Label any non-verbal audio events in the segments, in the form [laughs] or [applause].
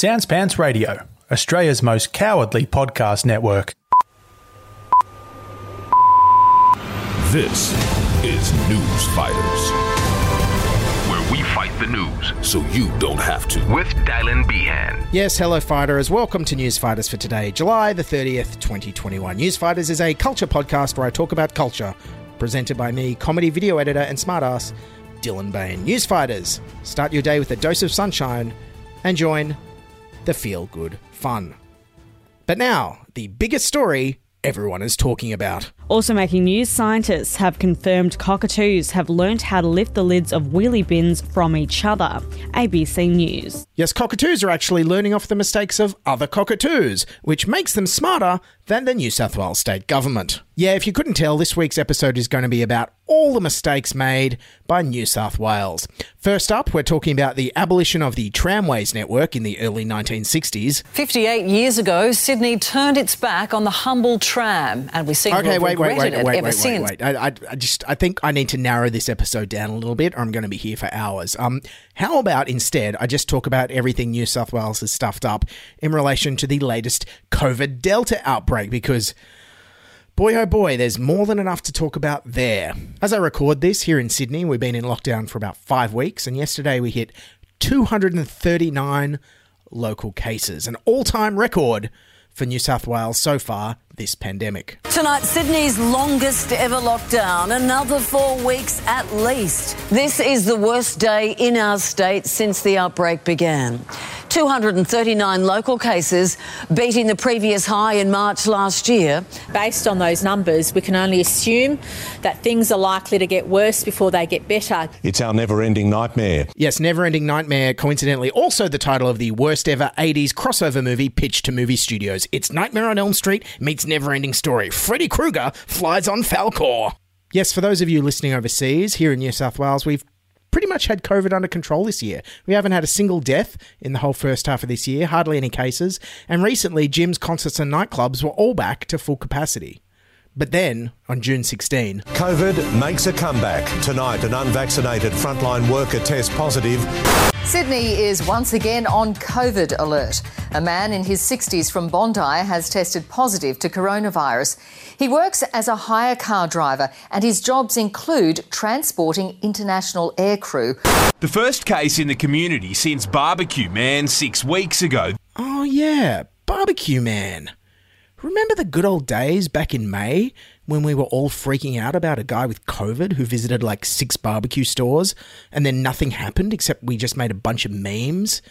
Sans Pants Radio, Australia's most cowardly podcast network. This is News Fighters, where we fight the news so you don't have to. with Dylan Behan. Yes, hello, fighters. Welcome to News Fighters for today, July the 30th, 2021. News Fighters is a culture podcast where I talk about culture, presented by me, comedy video editor and smartass, Dylan Behan. News Fighters, start your day with a dose of sunshine and join the feel good fun. But now, the biggest story everyone is talking about. Also making news, scientists have confirmed cockatoos have learnt how to lift the lids of wheelie bins from each other. ABC News. Yes, cockatoos are actually learning off the mistakes of other cockatoos, which makes them smarter than the New South Wales state government. Yeah, if you couldn't tell, this week's episode is going to be about all the mistakes made by New South Wales. First up, we're talking about the abolition of the tramways network in the early 1960s. 58 years ago, Sydney turned its back on the humble tram, and we seem to Okay, have wait, wait, wait, wait, wait, wait, wait. I, I, I just, I think I need to narrow this episode down a little bit, or I'm going to be here for hours. Um, how about instead I just talk about everything New South Wales has stuffed up in relation to the latest COVID Delta outbreak? Because boy, oh boy, there's more than enough to talk about there. As I record this here in Sydney, we've been in lockdown for about five weeks, and yesterday we hit 239 local cases, an all-time record for New South Wales so far this pandemic. Tonight, Sydney's longest ever lockdown, another four weeks at least. This is the worst day in our state since the outbreak began. 239 local cases, beating the previous high in March last year. Based on those numbers, we can only assume that things are likely to get worse before they get better. It's our never ending nightmare. Yes, Never Ending Nightmare, coincidentally, also the title of the worst ever 80s crossover movie pitched to movie studios. It's Nightmare on Elm Street meets Never Ending Story. Freddy Krueger flies on Falkor. Yes, for those of you listening overseas, here in New South Wales, we've pretty much had COVID under control this year. We haven't had a single death in the whole first half of this year, hardly any cases, and recently gyms, concerts, and nightclubs were all back to full capacity. But then, on June 16, COVID makes a comeback. Tonight, an unvaccinated frontline worker tests positive. Sydney is once again on COVID alert. A man in his 60s from Bondi has tested positive to coronavirus. He works as a hire car driver, and his jobs include transporting international aircrew. The first case in the community since Barbecue Man six weeks ago. Oh, yeah, Barbecue Man. Remember the good old days back in May when we were all freaking out about a guy with COVID who visited like six barbecue stores and then nothing happened except we just made a bunch of memes?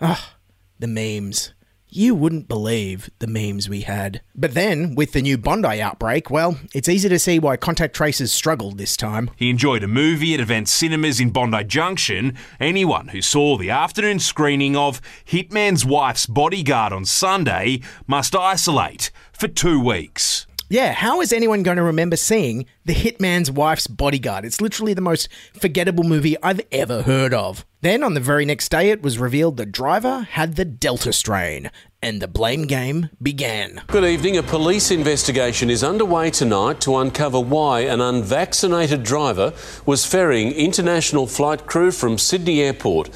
Ah, the memes. You wouldn't believe the memes we had. But then, with the new Bondi outbreak, well, it's easy to see why contact tracers struggled this time. He enjoyed a movie at Event Cinemas in Bondi Junction. Anyone who saw the afternoon screening of Hitman's Wife's Bodyguard on Sunday must isolate for two weeks. Yeah, how is anyone going to remember seeing The Hitman's Wife's Bodyguard. It's literally the most forgettable movie I've ever heard of. Then, on the very next day, it was revealed the driver had the Delta strain, and the blame game began. Good evening. A police investigation is underway tonight to uncover why an unvaccinated driver was ferrying international flight crew from Sydney Airport.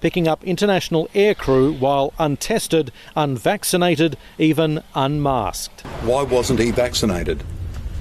Picking up international air crew while untested, unvaccinated, even unmasked. Why wasn't he vaccinated?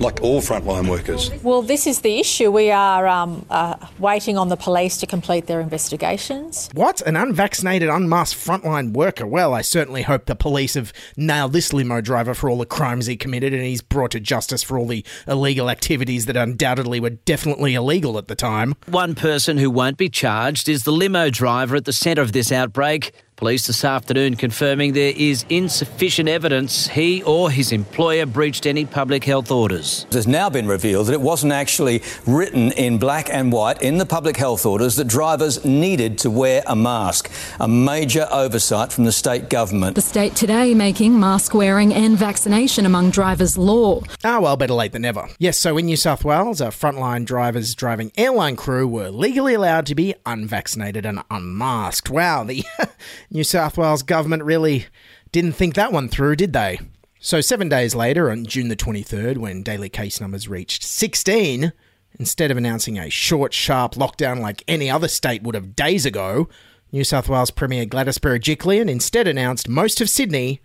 Like all frontline workers? Well, this is the issue. We are um, uh, waiting on the police to complete their investigations. What? An unvaccinated, unmasked frontline worker? Well, I certainly hope the police have nailed this limo driver for all the crimes he committed and he's brought to justice for all the illegal activities that undoubtedly were definitely illegal at the time. One person who won't be charged is the limo driver at the centre of this outbreak. Police this afternoon confirming there is insufficient evidence he or his employer breached any public health orders. It has now been revealed that it wasn't actually written in black and white in the public health orders that drivers needed to wear a mask. A major oversight from the state government. The state today making mask wearing and vaccination among drivers law. Ah, well, better late than never. Yes, so in New South Wales, our frontline drivers driving airline crew were legally allowed to be unvaccinated and unmasked. Wow, the [laughs] New South Wales government really didn't think that one through, did they? So, seven days later, on June the 23rd, when daily case numbers reached 16, instead of announcing a short, sharp lockdown like any other state would have days ago, New South Wales Premier Gladys Berejiklian instead announced most of Sydney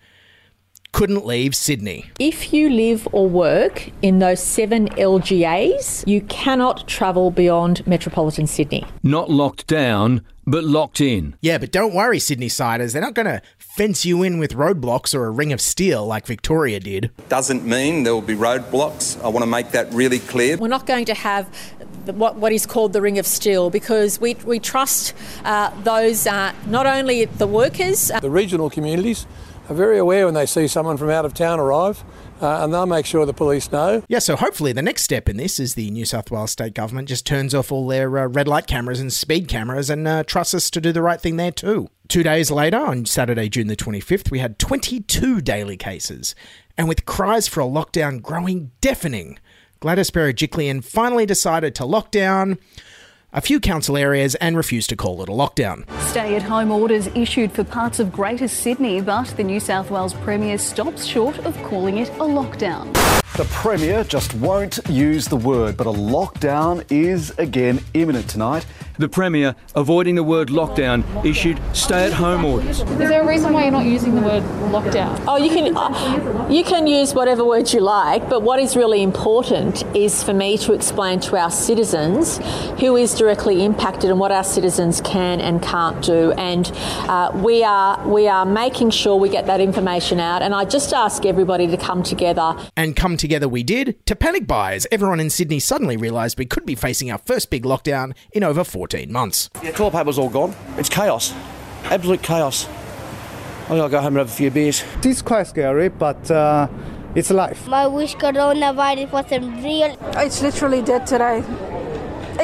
couldn't leave Sydney. If you live or work in those seven LGAs, you cannot travel beyond metropolitan Sydney. Not locked down, but locked in. Yeah, but don't worry, Sydney siders. They're not going to fence you in with roadblocks or a ring of steel like Victoria did. Doesn't mean there will be roadblocks. I want to make that really clear. We're not going to have what, what is called the ring of steel because we, we trust uh, those, uh, not only the workers, uh, the regional communities are very aware when they see someone from out of town arrive. Uh, and they'll make sure the police know. Yeah, so hopefully the next step in this is the New South Wales state government just turns off all their uh, red light cameras and speed cameras and uh, trusts us to do the right thing there too. Two days later, on Saturday, June the 25th, we had 22 daily cases. And with cries for a lockdown growing deafening, Gladys Berejiklian finally decided to lock down a few council areas and refused to call it a lockdown. Stay at home orders issued for parts of Greater Sydney, but the New South Wales Premier stops short of calling it a lockdown. The Premier just won't use the word, but a lockdown is again imminent tonight. The Premier, avoiding the word lockdown, issued stay at home orders. Is there a reason why you're not using the word lockdown? Oh, you can, uh, you can use whatever words you like, but what is really important is for me to explain to our citizens who is directly impacted and what our citizens can and can't do. And uh, we, are, we are making sure we get that information out. And I just ask everybody to come together. And come together we did to panic buy as everyone in Sydney suddenly realised we could be facing our first big lockdown in over 14 months. Yeah, toilet paper's all gone. It's chaos. Absolute chaos. I gotta go home and have a few beers. It's quite scary, but uh, it's life. I wish coronavirus wasn't real. It's literally dead today.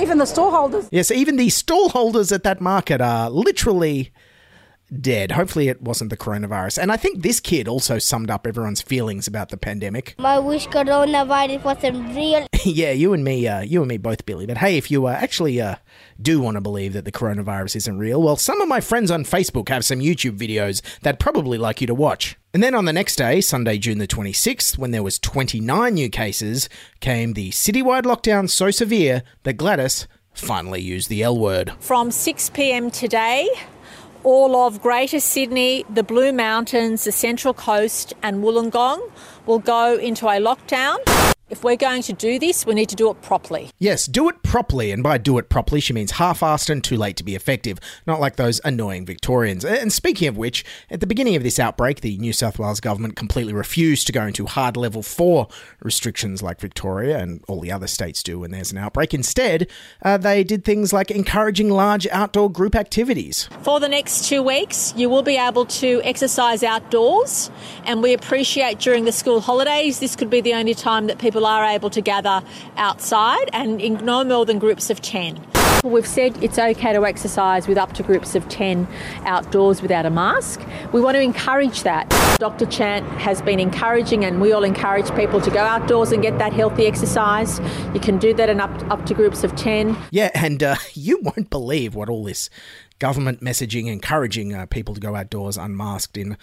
Even the stallholders. Yes, even the stallholders at that market are literally dead. Hopefully, it wasn't the coronavirus. And I think this kid also summed up everyone's feelings about the pandemic. I wish coronavirus wasn't real. [laughs] yeah, you and me, uh, you and me both, Billy. But hey, if you uh, actually uh, do want to believe that the coronavirus isn't real, well, some of my friends on Facebook have some YouTube videos that probably like you to watch. And then on the next day, Sunday, June the 26th, when there was 29 new cases, came the citywide lockdown so severe that Gladys finally used the L word. From 6 p.m. today, all of Greater Sydney, the Blue Mountains, the Central Coast, and Wollongong will go into a lockdown. If we're going to do this, we need to do it properly. Yes, do it properly. And by do it properly, she means half assed and too late to be effective, not like those annoying Victorians. And speaking of which, at the beginning of this outbreak, the New South Wales government completely refused to go into hard level four restrictions like Victoria and all the other states do when there's an outbreak. Instead, uh, they did things like encouraging large outdoor group activities. For the next two weeks, you will be able to exercise outdoors, and we appreciate during the school holidays, this could be the only time that people are able to gather outside and in no more than groups of 10. We've said it's okay to exercise with up to groups of 10 outdoors without a mask. We want to encourage that. Dr. Chant has been encouraging, and we all encourage people to go outdoors and get that healthy exercise. You can do that in up, up to groups of 10. Yeah, and uh, [laughs] you won't believe what all this government messaging encouraging uh, people to go outdoors unmasked in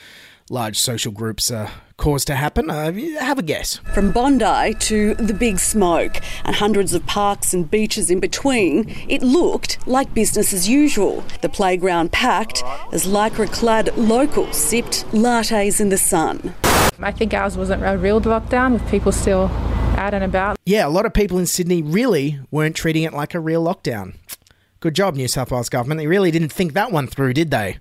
large social groups uh, caused to happen. Uh, have a guess. From Bondi to the Big Smoke and hundreds of parks and beaches in between, it looked like business as usual. The playground packed as lycra clad locals sipped lattes in the sun. I think ours wasn't a real lockdown with people still out and about. Yeah, a lot of people in Sydney really weren't treating it like a real lockdown. Good job, New South Wales government. They really didn't think that one through, did they?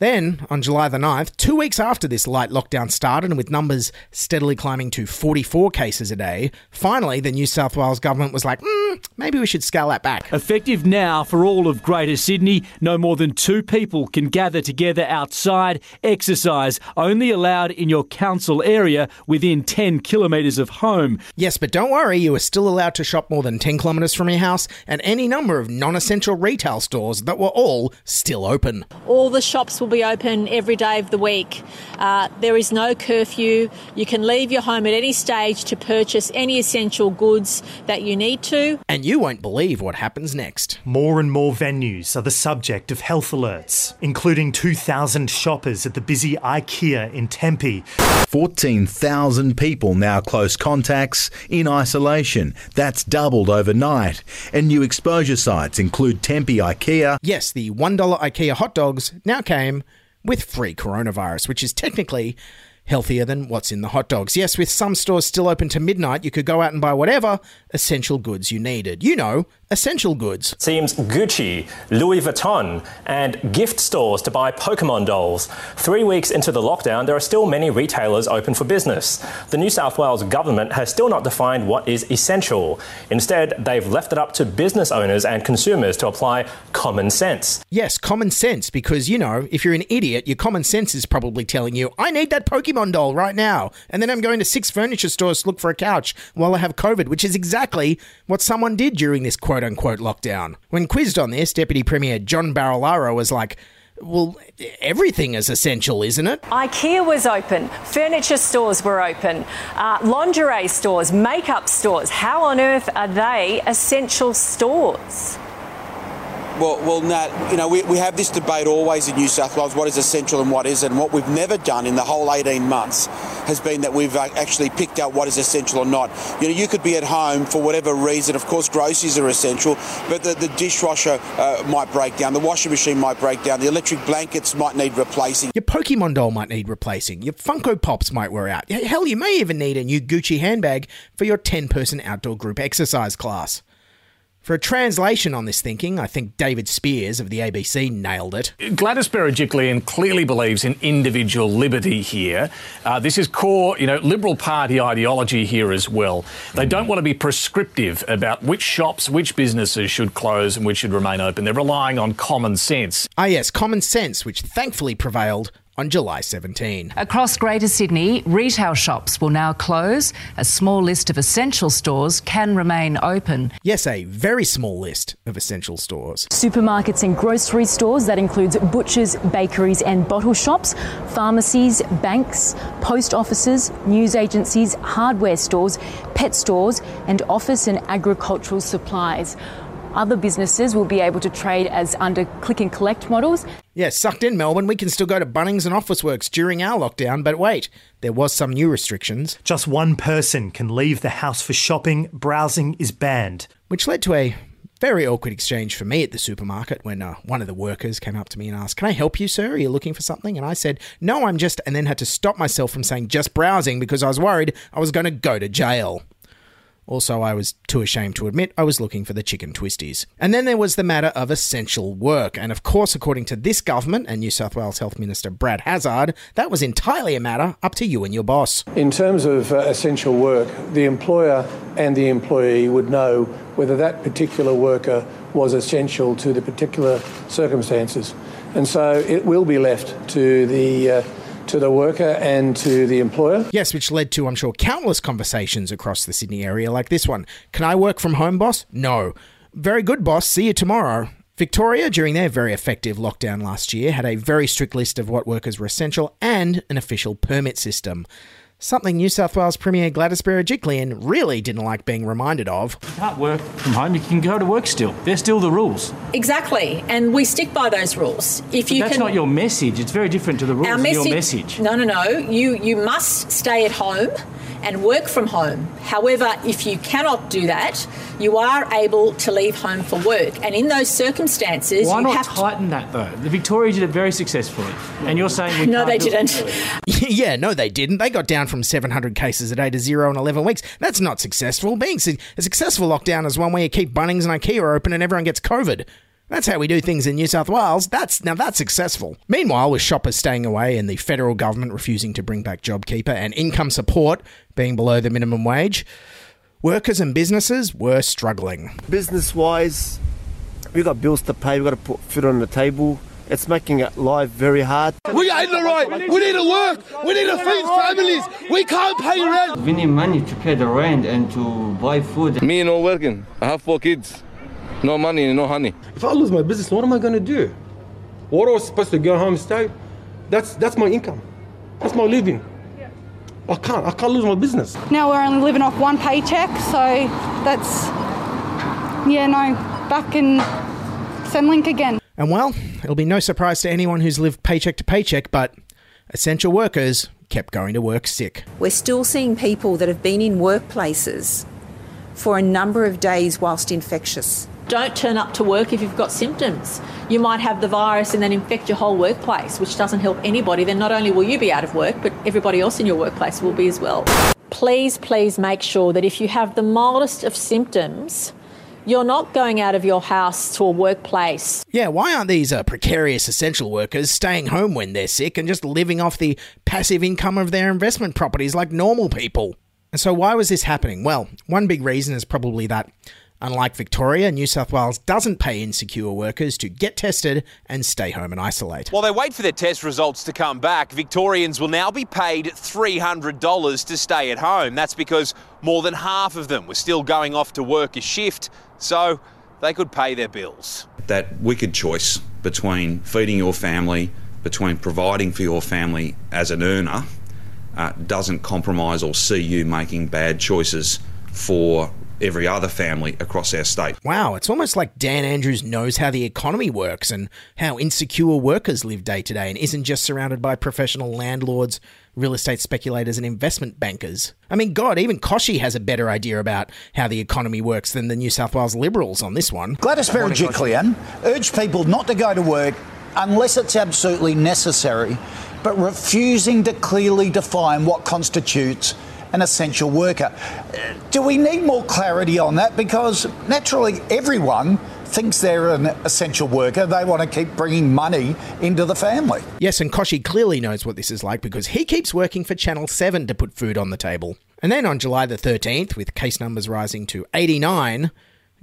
Then, on July the 9th, two weeks after this light lockdown started and with numbers steadily climbing to 44 cases a day, finally the New South Wales government was like, mm, maybe we should scale that back. Effective now for all of Greater Sydney, no more than two people can gather together outside, exercise, only allowed in your council area within 10 kilometres of home. Yes, but don't worry, you are still allowed to shop more than 10 kilometres from your house and any number of non essential retail stores that were all still open. All the shops will be open every day of the week. Uh, there is no curfew. You can leave your home at any stage to purchase any essential goods that you need to. And you won't believe what happens next. More and more venues are the subject of health alerts, including 2,000 shoppers at the busy IKEA in Tempe. 14,000 people now close contacts in isolation. That's doubled overnight. And new exposure sites include Tempe IKEA. Yes, the $1 IKEA hot dogs now came with free coronavirus, which is technically healthier than what's in the hot dogs. Yes, with some stores still open to midnight, you could go out and buy whatever essential goods you needed. You know, essential goods. Seems Gucci, Louis Vuitton, and gift stores to buy Pokemon dolls. Three weeks into the lockdown, there are still many retailers open for business. The New South Wales government has still not defined what is essential. Instead, they've left it up to business owners and consumers to apply common sense. Yes, common sense, because, you know, if you're an idiot, your common sense is probably telling you, I need that Pokemon doll right now. And then I'm going to six furniture stores to look for a couch while I have COVID, which is exactly what someone did during this quote unquote lockdown. When quizzed on this, Deputy Premier John Barilaro was like, well, everything is essential, isn't it? IKEA was open, furniture stores were open, uh, lingerie stores, makeup stores. How on earth are they essential stores? Well, well, Nat, you know, we, we have this debate always in New South Wales what is essential and what isn't. What we've never done in the whole 18 months has been that we've uh, actually picked out what is essential or not. You know, you could be at home for whatever reason. Of course, groceries are essential, but the, the dishwasher uh, might break down, the washing machine might break down, the electric blankets might need replacing. Your Pokemon doll might need replacing, your Funko Pops might wear out. Hell, you may even need a new Gucci handbag for your 10 person outdoor group exercise class. For a translation on this thinking, I think David Speers of the ABC nailed it. Gladys Berejiklian clearly believes in individual liberty here. Uh, this is core, you know, Liberal Party ideology here as well. They don't want to be prescriptive about which shops, which businesses should close and which should remain open. They're relying on common sense. Ah, yes, common sense, which thankfully prevailed on July 17. Across Greater Sydney, retail shops will now close. A small list of essential stores can remain open. Yes, a very small list of essential stores. Supermarkets and grocery stores, that includes butchers, bakeries, and bottle shops, pharmacies, banks, post offices, news agencies, hardware stores, pet stores, and office and agricultural supplies. Other businesses will be able to trade as under click and collect models. Yeah, sucked in Melbourne, we can still go to Bunnings and Officeworks during our lockdown, but wait, there was some new restrictions. Just one person can leave the house for shopping, browsing is banned. Which led to a very awkward exchange for me at the supermarket when uh, one of the workers came up to me and asked, Can I help you, sir? Are you looking for something? And I said, No, I'm just, and then had to stop myself from saying just browsing because I was worried I was going to go to jail. Also, I was too ashamed to admit I was looking for the chicken twisties. And then there was the matter of essential work. And of course, according to this government and New South Wales Health Minister Brad Hazzard, that was entirely a matter up to you and your boss. In terms of uh, essential work, the employer and the employee would know whether that particular worker was essential to the particular circumstances. And so it will be left to the uh, to the worker and to the employer. Yes, which led to, I'm sure, countless conversations across the Sydney area like this one. Can I work from home, boss? No. Very good, boss. See you tomorrow. Victoria, during their very effective lockdown last year, had a very strict list of what workers were essential and an official permit system. Something New South Wales Premier Gladys Berejiklian really didn't like being reminded of. You can't work from home, you can go to work still. They're still the rules. Exactly, and we stick by those rules. If But you that's can, not your message. It's very different to the rules our of message, your message. No, no, no. You you must stay at home and work from home. However, if you cannot do that, you are able to leave home for work. And in those circumstances, Why you not have tighten that though? The Victoria did it very successfully, and you're saying we [laughs] No, can't they do didn't. [laughs] yeah, no, they didn't. They got down from 700 cases a day to zero in 11 weeks. That's not successful. Being su- a successful lockdown is one where you keep Bunnings and IKEA open and everyone gets COVID. That's how we do things in New South Wales. That's now that's successful. Meanwhile, with shoppers staying away and the federal government refusing to bring back JobKeeper and income support being below the minimum wage, workers and businesses were struggling. Business wise, we've got bills to pay, we've got to put food on the table. It's making it life very hard. We ain't the right. We need to work. We need to feed families. We can't pay rent. We need money to pay the rent and to buy food. Me and not working. I have four kids. No money and no honey. If I lose my business, what am I going to do? What am I supposed to go home and stay? That's that's my income. That's my living. I can't. I can't lose my business. Now we're only living off one paycheck, so that's yeah, no, back in Centrelink again. And well, it'll be no surprise to anyone who's lived paycheck to paycheck, but essential workers kept going to work sick. We're still seeing people that have been in workplaces for a number of days whilst infectious. Don't turn up to work if you've got symptoms. You might have the virus and then infect your whole workplace, which doesn't help anybody. Then not only will you be out of work, but everybody else in your workplace will be as well. Please, please make sure that if you have the mildest of symptoms, you're not going out of your house to a workplace. Yeah, why aren't these uh, precarious essential workers staying home when they're sick and just living off the passive income of their investment properties like normal people? And so, why was this happening? Well, one big reason is probably that, unlike Victoria, New South Wales doesn't pay insecure workers to get tested and stay home and isolate. While they wait for their test results to come back, Victorians will now be paid $300 to stay at home. That's because more than half of them were still going off to work a shift, so they could pay their bills. that wicked choice between feeding your family, between providing for your family as an earner, uh, doesn't compromise or see you making bad choices for every other family across our state. Wow, it's almost like Dan Andrews knows how the economy works and how insecure workers live day to day and isn't just surrounded by professional landlords, real estate speculators, and investment bankers. I mean, God, even Kochie has a better idea about how the economy works than the New South Wales Liberals on this one. Gladys Berejiklian urged people not to go to work unless it's absolutely necessary, but refusing to clearly define what constitutes an essential worker. Do we need more clarity on that? Because naturally, everyone thinks they're an essential worker. They want to keep bringing money into the family. Yes, and Kochie clearly knows what this is like because he keeps working for Channel 7 to put food on the table. And then on July the 13th, with case numbers rising to 89,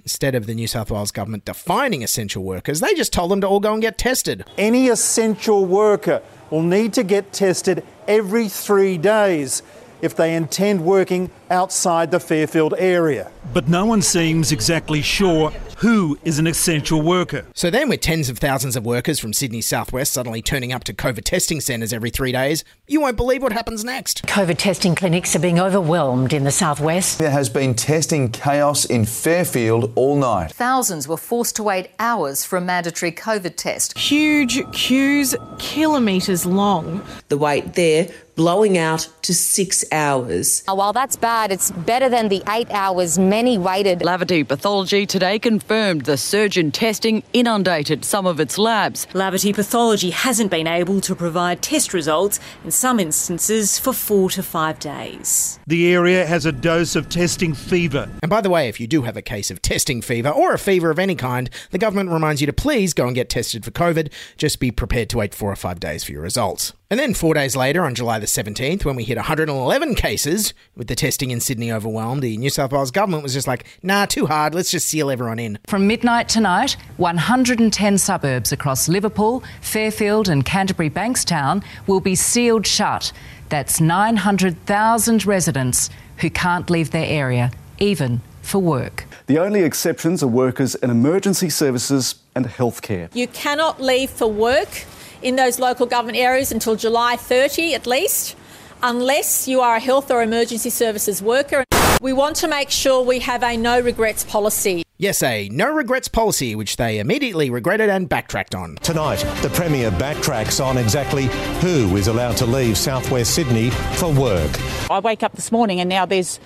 instead of the New South Wales government defining essential workers, they just told them to all go and get tested. Any essential worker will need to get tested every three days if they intend working outside the Fairfield area. But no one seems exactly sure who is an essential worker. So then, with tens of thousands of workers from Sydney's southwest suddenly turning up to COVID testing centres every three days, you won't believe what happens next. COVID testing clinics are being overwhelmed in the southwest. There has been testing chaos in Fairfield all night. Thousands were forced to wait hours for a mandatory COVID test. Huge queues, kilometres long. The wait there blowing out to six hours. Uh, While that's bad, it's better than the eight hours many waited. Laverty Pathology today confirmed the surge in testing inundated some of its labs. Laverty Pathology hasn't been able to provide test results in some instances for four to five days. The area has a dose of testing fever. And by the way, if you do have a case of testing fever or a fever of any kind, the government reminds you to please go and get tested for COVID. Just be prepared to wait four or five days for your results. And then four days later, on July the 17th, when we hit 111 cases with the testing in Sydney overwhelmed, the New South Wales government was just like, nah, too hard, let's just seal everyone in. From midnight tonight, 110 suburbs across Liverpool, Fairfield, and Canterbury Bankstown will be sealed shut. That's 900,000 residents who can't leave their area, even for work. The only exceptions are workers in emergency services and healthcare. You cannot leave for work in those local government areas until July 30 at least, unless you are a health or emergency services worker. We want to make sure we have a no regrets policy. Yes, a no regrets policy, which they immediately regretted and backtracked on. Tonight, the Premier backtracks on exactly who is allowed to leave southwest Sydney for work. I wake up this morning and now there's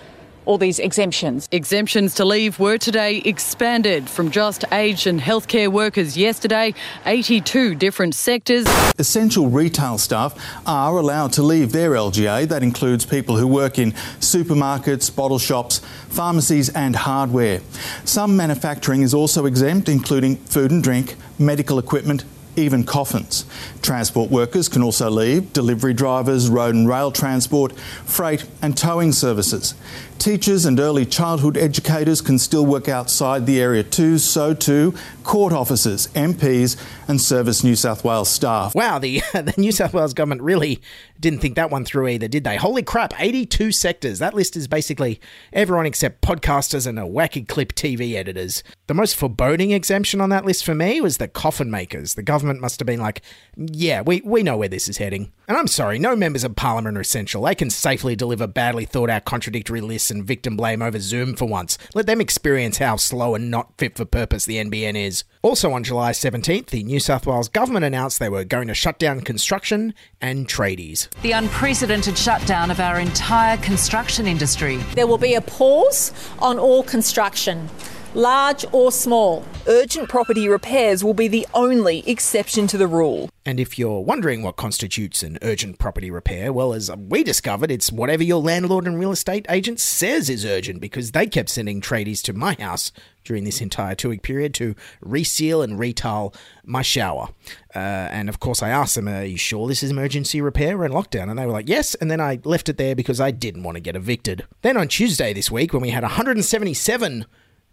all these exemptions. Exemptions to leave were today expanded from just aged and healthcare workers yesterday, 82 different sectors. Essential retail staff are allowed to leave their LGA. That includes people who work in supermarkets, bottle shops, pharmacies, and hardware. Some manufacturing is also exempt, including food and drink, medical equipment, even coffins. Transport workers can also leave, delivery drivers, road and rail transport, freight and towing services. Teachers and early childhood educators can still work outside the area too, so too court officers, MPs and Service New South Wales staff. Wow, the, [laughs] the New South Wales government really didn't think that one through either, did they? Holy crap, 82 sectors. That list is basically everyone except podcasters and a wacky clip TV editors. The most foreboding exemption on that list for me was the coffin makers. The government must have been like, yeah, we, we know where this is heading. And I'm sorry, no members of parliament are essential. They can safely deliver badly thought out contradictory lists and victim blame over Zoom for once. Let them experience how slow and not fit for purpose the NBN is. Also on July 17th, the New South Wales government announced they were going to shut down construction and tradies. The unprecedented shutdown of our entire construction industry. There will be a pause on all construction large or small. Urgent property repairs will be the only exception to the rule. And if you're wondering what constitutes an urgent property repair, well, as we discovered, it's whatever your landlord and real estate agent says is urgent because they kept sending tradies to my house during this entire two week period to reseal and retile my shower. Uh, and of course, I asked them, Are you sure this is emergency repair? We're in lockdown. And they were like, Yes. And then I left it there because I didn't want to get evicted. Then on Tuesday this week, when we had 177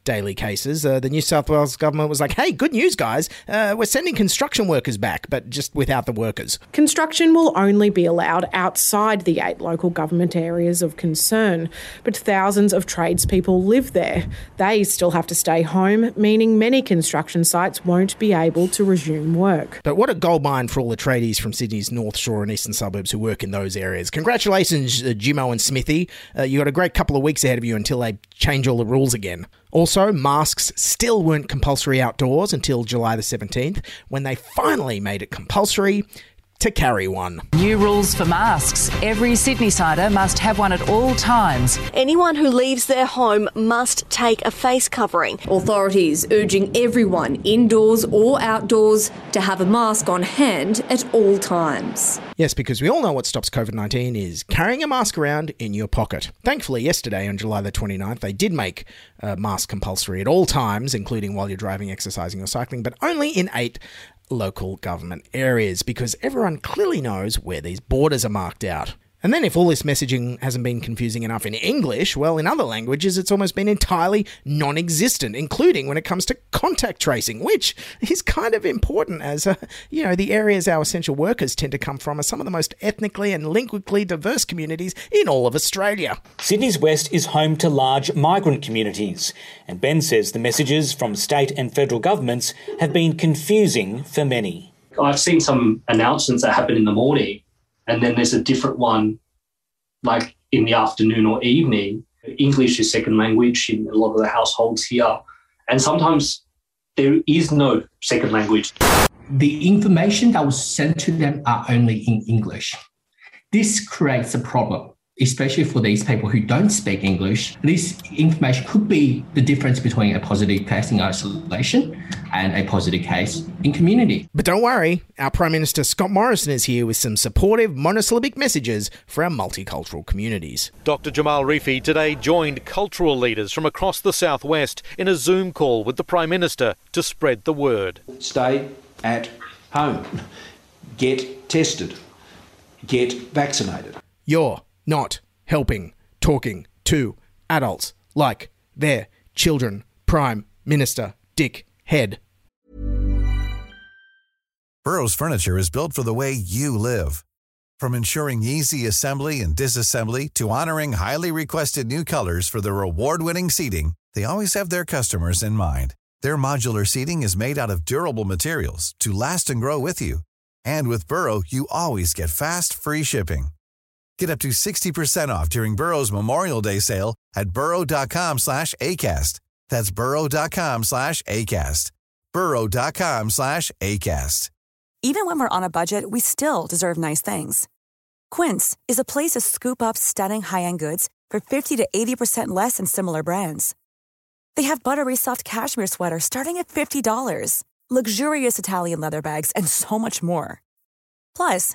daily cases, uh, the New South Wales government was like, hey, good news, guys. Uh, we're sending construction workers back, but just without the workers. Construction will only be allowed outside the eight local government areas of concern, but thousands of tradespeople live there. They still have to stay home, meaning many construction sites won't be able to resume work. But what a goldmine for all the tradies from Sydney's North Shore and eastern suburbs who work in those areas. Congratulations, uh, Jimmo and Smithy. Uh, you got a great couple of weeks ahead of you until they change all the rules again. Also, masks still weren't compulsory outdoors until July the 17th, when they finally made it compulsory to carry one. New rules for masks. Every Sydney sider must have one at all times. Anyone who leaves their home must take a face covering. Authorities urging everyone, indoors or outdoors, to have a mask on hand at all times. Yes, because we all know what stops COVID 19 is carrying a mask around in your pocket. Thankfully, yesterday on July the 29th, they did make a mask compulsory at all times, including while you're driving, exercising, or cycling, but only in eight local government areas because everyone clearly knows where these borders are marked out. And then, if all this messaging hasn't been confusing enough in English, well, in other languages, it's almost been entirely non existent, including when it comes to contact tracing, which is kind of important as, uh, you know, the areas our essential workers tend to come from are some of the most ethnically and linguistically diverse communities in all of Australia. Sydney's West is home to large migrant communities, and Ben says the messages from state and federal governments have been confusing for many. I've seen some announcements that happen in the morning and then there's a different one like in the afternoon or evening. English is second language in a lot of the households here. And sometimes there is no second language. The information that was sent to them are only in English. This creates a problem especially for these people who don't speak English, this information could be the difference between a positive case in isolation and a positive case in community. But don't worry, our Prime Minister Scott Morrison is here with some supportive monosyllabic messages for our multicultural communities. Dr. Jamal Rifi today joined cultural leaders from across the southwest in a Zoom call with the Prime Minister to spread the word. Stay at home. Get tested. Get vaccinated. You're not helping talking to adults like their children. Prime Minister Dick Head. Burrow's furniture is built for the way you live. From ensuring easy assembly and disassembly to honoring highly requested new colors for their award winning seating, they always have their customers in mind. Their modular seating is made out of durable materials to last and grow with you. And with Burrow, you always get fast, free shipping. Get up to 60% off during Burrow's Memorial Day sale at burrow.com slash ACAST. That's burrow.com slash ACAST. burrow.com slash ACAST. Even when we're on a budget, we still deserve nice things. Quince is a place to scoop up stunning high-end goods for 50 to 80% less than similar brands. They have buttery soft cashmere sweaters starting at $50, luxurious Italian leather bags, and so much more. Plus,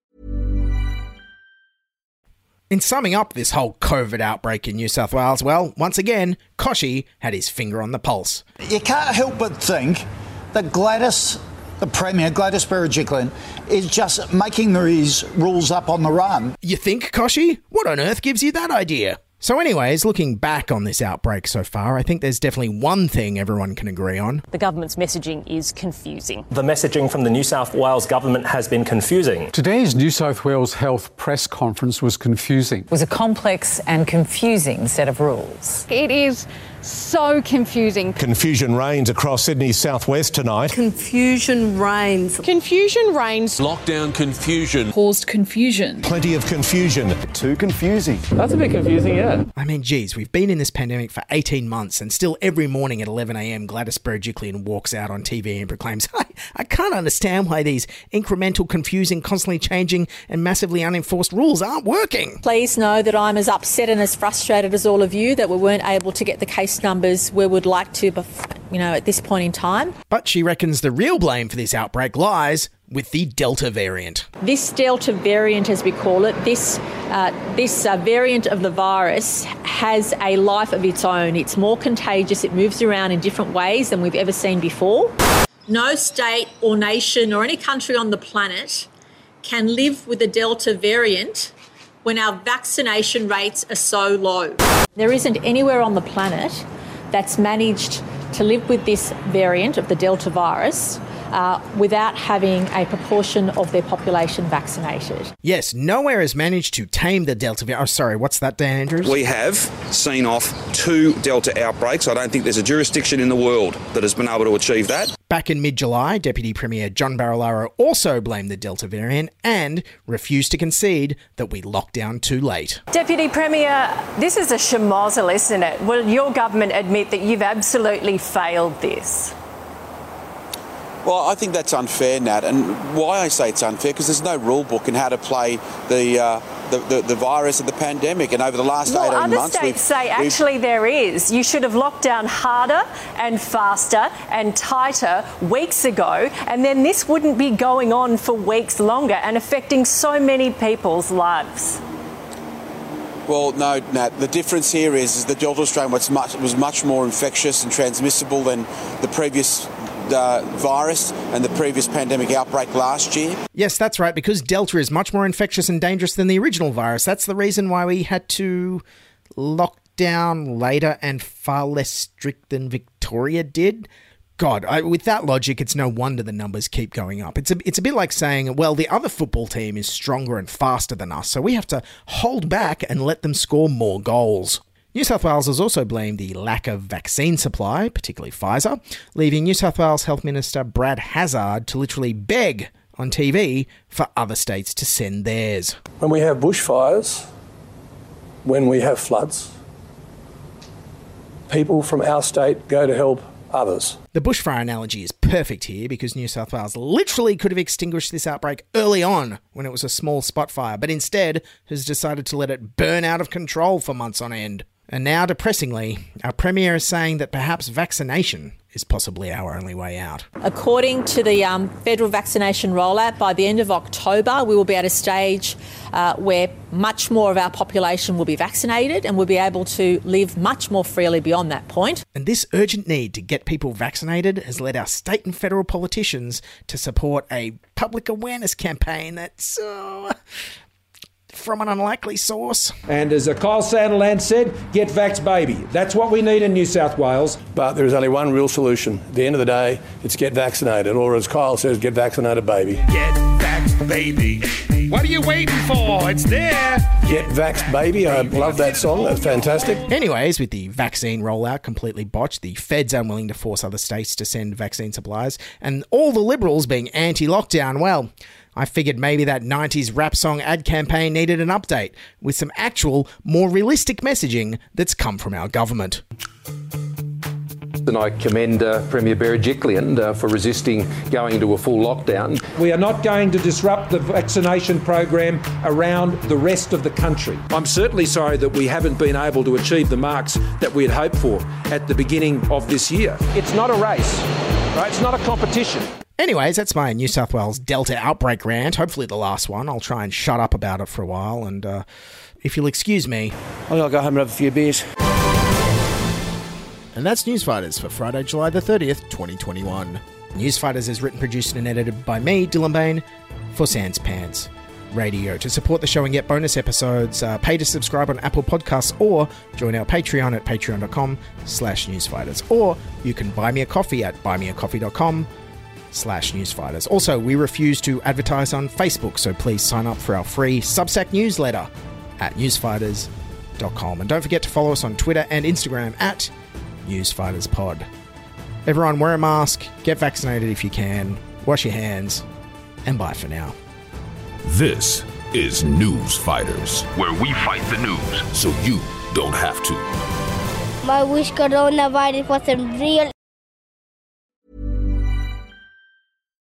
In summing up this whole COVID outbreak in New South Wales, well, once again, Kochie had his finger on the pulse. You can't help but think that Gladys, the Premier, Gladys Berejiklian, is just making these rules up on the run. You think, Kochie? What on earth gives you that idea? So, anyways, looking back on this outbreak so far, I think there's definitely one thing everyone can agree on. The government's messaging is confusing. The messaging from the New South Wales government has been confusing. Today's New South Wales Health press conference was confusing. It was a complex and confusing set of rules. It is so confusing. Confusion reigns across Sydney's southwest tonight. Confusion reigns. Confusion reigns. Lockdown confusion. Caused confusion. Plenty of confusion. Too confusing. That's a bit confusing, yeah. I mean, geez, we've been in this pandemic for 18 months and still every morning at 11am, Gladys Berejiklian walks out on TV and proclaims, [laughs] I, I can't understand why these incremental, confusing, constantly changing and massively unenforced rules aren't working. Please know that I'm as upset and as frustrated as all of you that we weren't able to get the case numbers we would like to, you know, at this point in time. But she reckons the real blame for this outbreak lies with the Delta variant. This Delta variant, as we call it, this uh, this uh, variant of the virus has a life of its own. It's more contagious. It moves around in different ways than we've ever seen before. No state or nation or any country on the planet can live with the Delta variant when our vaccination rates are so low. There isn't anywhere on the planet that's managed to live with this variant of the Delta virus uh, without having a proportion of their population vaccinated. Yes, nowhere has managed to tame the Delta variant. Oh, sorry, what's that, Dan Andrews? We have seen off two Delta outbreaks. I don't think there's a jurisdiction in the world that has been able to achieve that. Back in mid July, Deputy Premier John Barilaro also blamed the Delta variant and refused to concede that we locked down too late. Deputy Premier, this is a schmozzle, isn't it? Will your government admit that you've absolutely failed this? Well, I think that's unfair, Nat. And why I say it's unfair because there's no rule book in how to play the, uh, the, the, the virus and the pandemic. And over the last well, 18 other months, states we've- say actually there is. You should have locked down harder and faster and tighter weeks ago, and then this wouldn't be going on for weeks longer and affecting so many people's lives. Well, no, Nat. The difference here is, is the Delta strain was much, was much more infectious and transmissible than the previous uh, virus and the previous pandemic outbreak last year. Yes, that's right, because Delta is much more infectious and dangerous than the original virus. That's the reason why we had to lock down later and far less strict than Victoria did. God, I, with that logic, it's no wonder the numbers keep going up. It's a, it's a bit like saying, well, the other football team is stronger and faster than us, so we have to hold back and let them score more goals. New South Wales has also blamed the lack of vaccine supply, particularly Pfizer, leaving New South Wales Health Minister Brad Hazzard to literally beg on TV for other states to send theirs. When we have bushfires, when we have floods, people from our state go to help others. The bushfire analogy is perfect here because New South Wales literally could have extinguished this outbreak early on when it was a small spot fire, but instead has decided to let it burn out of control for months on end. And now, depressingly, our Premier is saying that perhaps vaccination is possibly our only way out. According to the um, federal vaccination rollout, by the end of October, we will be at a stage uh, where much more of our population will be vaccinated and we'll be able to live much more freely beyond that point. And this urgent need to get people vaccinated has led our state and federal politicians to support a public awareness campaign that's uh, from an unlikely source. And as Kyle Sandilands said, get vax baby. That's what we need in New South Wales. But there is only one real solution. At the end of the day, it's get vaccinated, or as Kyle says, get vaccinated baby. Get vax baby. What are you waiting for? It's there. Get vaxxed baby. I love that song. That's fantastic. Anyways, with the vaccine rollout completely botched, the feds unwilling to force other states to send vaccine supplies, and all the liberals being anti lockdown, well, I figured maybe that 90s rap song ad campaign needed an update with some actual, more realistic messaging that's come from our government. And I commend uh, Premier Berejiklian uh, for resisting going into a full lockdown. We are not going to disrupt the vaccination program around the rest of the country. I'm certainly sorry that we haven't been able to achieve the marks that we had hoped for at the beginning of this year. It's not a race, right? It's not a competition. Anyways, that's my New South Wales Delta outbreak rant. Hopefully, the last one. I'll try and shut up about it for a while. And uh, if you'll excuse me, I'll go home and have a few beers. And that's Newsfighters for Friday, July the 30th, 2021. Newsfighters is written, produced, and edited by me, Dylan Behan, for Sans Pants Radio. To support the show and get bonus episodes, uh, pay to subscribe on Apple Podcasts or join our Patreon at patreon.com slash newsfighters. Or you can buy me a coffee at buymeacoffee.com slash newsfighters. Also, we refuse to advertise on Facebook, so please sign up for our free Substack newsletter at newsfighters.com. And don't forget to follow us on Twitter and Instagram at newsfighterspod. Everyone, wear a mask, get vaccinated if you can, wash your hands, and bye for now. This is News Fighters, where we fight the news so you don't have to. My wish coronavirus wasn't real.